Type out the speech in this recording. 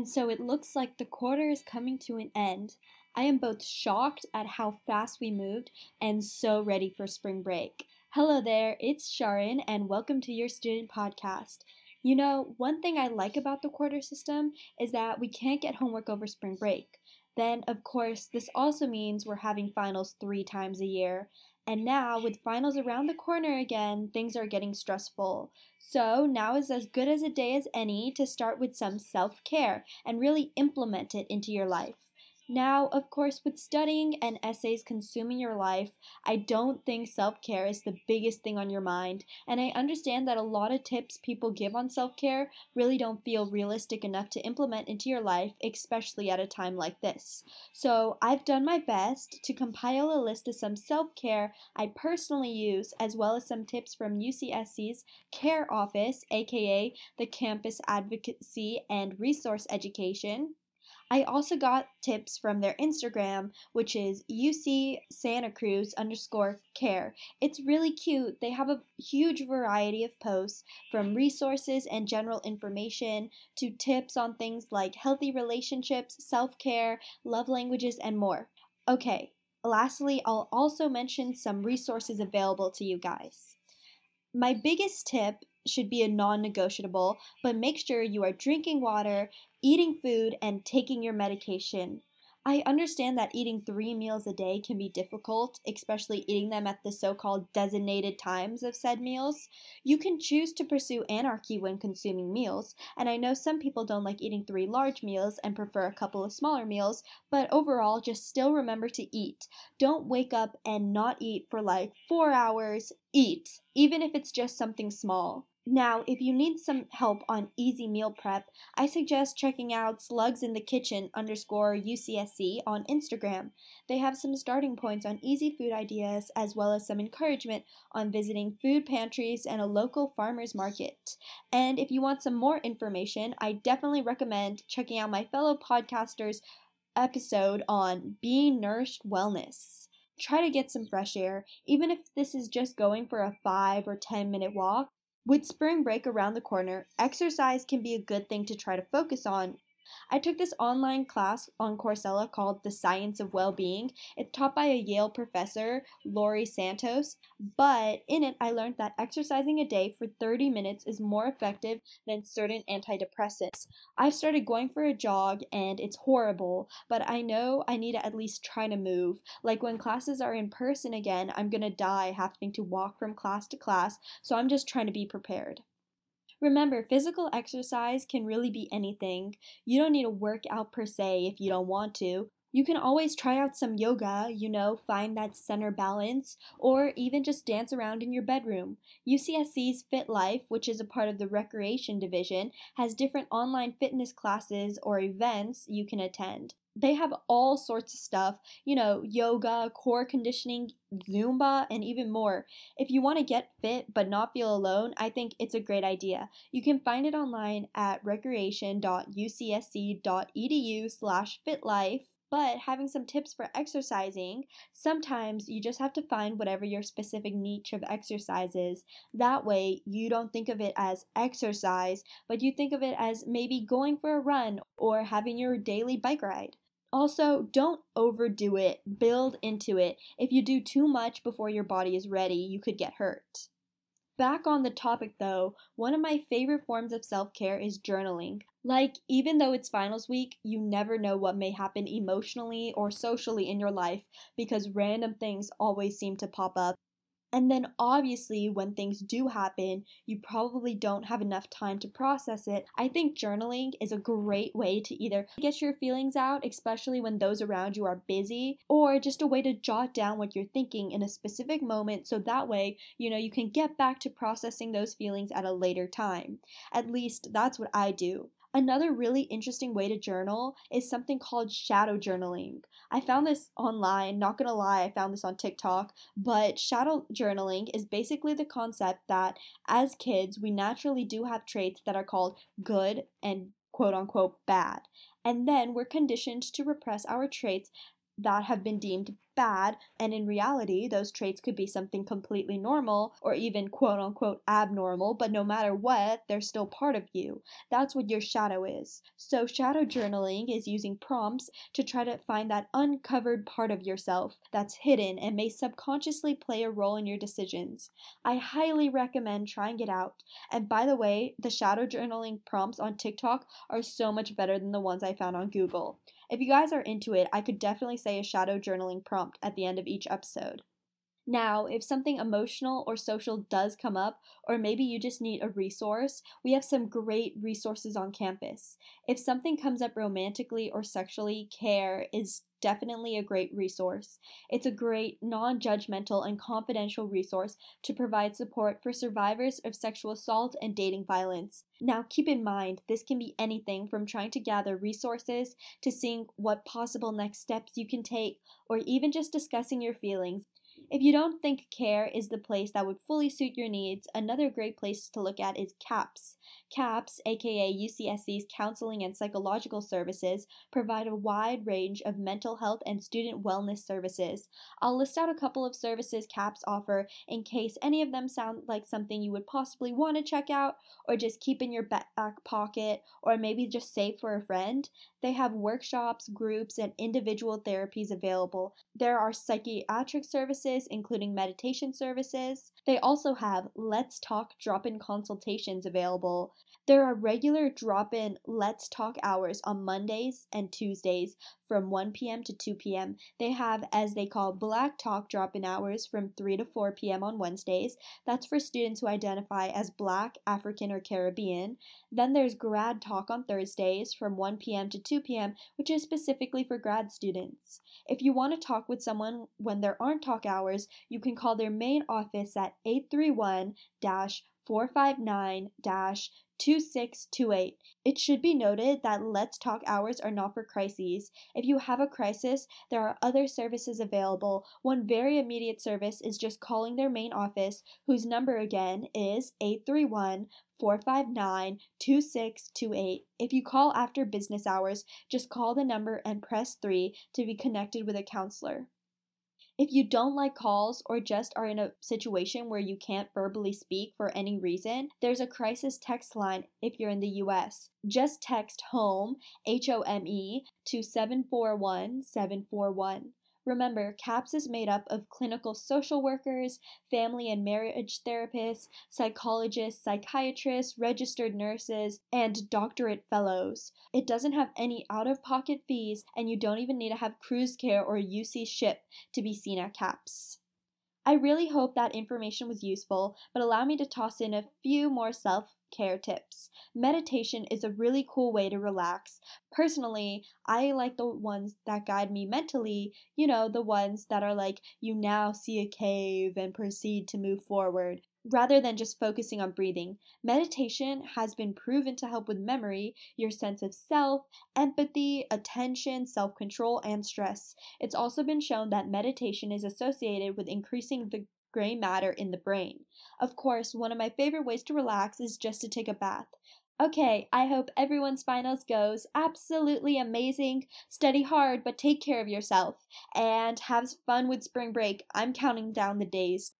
and so it looks like the quarter is coming to an end. I am both shocked at how fast we moved and so ready for spring break. Hello there, it's Sharon, and welcome to your student podcast. You know, one thing I like about the quarter system is that we can't get homework over spring break. Then, of course, this also means we're having finals three times a year. And now, with finals around the corner again, things are getting stressful. So, now is as good as a day as any to start with some self care and really implement it into your life. Now, of course, with studying and essays consuming your life, I don't think self care is the biggest thing on your mind, and I understand that a lot of tips people give on self care really don't feel realistic enough to implement into your life, especially at a time like this. So, I've done my best to compile a list of some self care I personally use, as well as some tips from UCSC's CARE Office, aka the Campus Advocacy and Resource Education. I also got tips from their Instagram, which is UC Santa Cruz underscore care. It's really cute. They have a huge variety of posts from resources and general information to tips on things like healthy relationships, self care, love languages, and more. Okay, lastly, I'll also mention some resources available to you guys. My biggest tip should be a non negotiable, but make sure you are drinking water, eating food, and taking your medication. I understand that eating three meals a day can be difficult, especially eating them at the so called designated times of said meals. You can choose to pursue anarchy when consuming meals, and I know some people don't like eating three large meals and prefer a couple of smaller meals, but overall, just still remember to eat. Don't wake up and not eat for like four hours. Eat, even if it's just something small. Now, if you need some help on easy meal prep, I suggest checking out Slugs in the Kitchen underscore UCSC on Instagram. They have some starting points on easy food ideas as well as some encouragement on visiting food pantries and a local farmer's market. And if you want some more information, I definitely recommend checking out my fellow podcasters' episode on Being Nourished Wellness try to get some fresh air, even if this is just going for a 5 or 10 minute walk. With spring break around the corner, exercise can be a good thing to try to focus on I took this online class on Coursera called The Science of Well-Being. It's taught by a Yale professor, Laurie Santos, but in it I learned that exercising a day for 30 minutes is more effective than certain antidepressants. I've started going for a jog and it's horrible, but I know I need to at least try to move. Like when classes are in person again, I'm going to die having to walk from class to class, so I'm just trying to be prepared. Remember, physical exercise can really be anything. You don't need to work out per se if you don't want to. You can always try out some yoga, you know, find that center balance, or even just dance around in your bedroom. UCSC's Fit Life, which is a part of the Recreation Division, has different online fitness classes or events you can attend they have all sorts of stuff, you know, yoga, core conditioning, Zumba, and even more. If you want to get fit but not feel alone, I think it's a great idea. You can find it online at recreation.ucsc.edu slash fitlife. But having some tips for exercising, sometimes you just have to find whatever your specific niche of exercise is. That way, you don't think of it as exercise, but you think of it as maybe going for a run or having your daily bike ride. Also, don't overdo it, build into it. If you do too much before your body is ready, you could get hurt. Back on the topic though, one of my favorite forms of self care is journaling. Like, even though it's finals week, you never know what may happen emotionally or socially in your life because random things always seem to pop up. And then, obviously, when things do happen, you probably don't have enough time to process it. I think journaling is a great way to either get your feelings out, especially when those around you are busy, or just a way to jot down what you're thinking in a specific moment so that way, you know, you can get back to processing those feelings at a later time. At least that's what I do. Another really interesting way to journal is something called shadow journaling. I found this online, not gonna lie, I found this on TikTok, but shadow journaling is basically the concept that as kids, we naturally do have traits that are called good and quote unquote bad. And then we're conditioned to repress our traits that have been deemed bad, and in reality, those traits could be something completely normal or even quote unquote abnormal, but no matter what, they're still part of you. That's what your shadow is. So, shadow journaling is using prompts to try to find that uncovered part of yourself that's hidden and may subconsciously play a role in your decisions. I highly recommend trying it out. And by the way, the shadow journaling prompts on TikTok are so much better than the ones I found on Google. If you guys are into it, I could definitely say a shadow journaling prompt at the end of each episode. Now, if something emotional or social does come up, or maybe you just need a resource, we have some great resources on campus. If something comes up romantically or sexually, CARE is definitely a great resource. It's a great, non judgmental, and confidential resource to provide support for survivors of sexual assault and dating violence. Now, keep in mind, this can be anything from trying to gather resources to seeing what possible next steps you can take, or even just discussing your feelings. If you don't think CARE is the place that would fully suit your needs, another great place to look at is CAPS. CAPS, aka UCSC's Counseling and Psychological Services, provide a wide range of mental health and student wellness services. I'll list out a couple of services CAPS offer in case any of them sound like something you would possibly want to check out or just keep in your back pocket or maybe just save for a friend. They have workshops, groups, and individual therapies available. There are psychiatric services, including meditation services. They also have Let's Talk drop in consultations available. There are regular drop in Let's Talk hours on Mondays and Tuesdays from 1 p.m. to 2 p.m. They have, as they call, Black Talk drop in hours from 3 to 4 p.m. on Wednesdays. That's for students who identify as Black, African, or Caribbean. Then there's Grad Talk on Thursdays from 1 p.m. to 2 p.m., which is specifically for grad students. If you want to talk with someone when there aren't talk hours, you can call their main office at 831 459 2628. It should be noted that Let's Talk hours are not for crises. If you have a crisis, there are other services available. One very immediate service is just calling their main office, whose number again is 831 459 2628. If you call after business hours, just call the number and press 3 to be connected with a counselor. If you don't like calls or just are in a situation where you can't verbally speak for any reason, there's a crisis text line if you're in the US. Just text HOME, H O M E, to 741 741. Remember, CAPS is made up of clinical social workers, family and marriage therapists, psychologists, psychiatrists, registered nurses, and doctorate fellows. It doesn't have any out of pocket fees, and you don't even need to have Cruz Care or UC SHIP to be seen at CAPS. I really hope that information was useful, but allow me to toss in a few more self care tips. Meditation is a really cool way to relax. Personally, I like the ones that guide me mentally, you know, the ones that are like, you now see a cave and proceed to move forward. Rather than just focusing on breathing, meditation has been proven to help with memory, your sense of self, empathy, attention, self control, and stress. It's also been shown that meditation is associated with increasing the gray matter in the brain. Of course, one of my favorite ways to relax is just to take a bath. Okay, I hope everyone's finals goes absolutely amazing. Study hard, but take care of yourself and have fun with spring break. I'm counting down the days.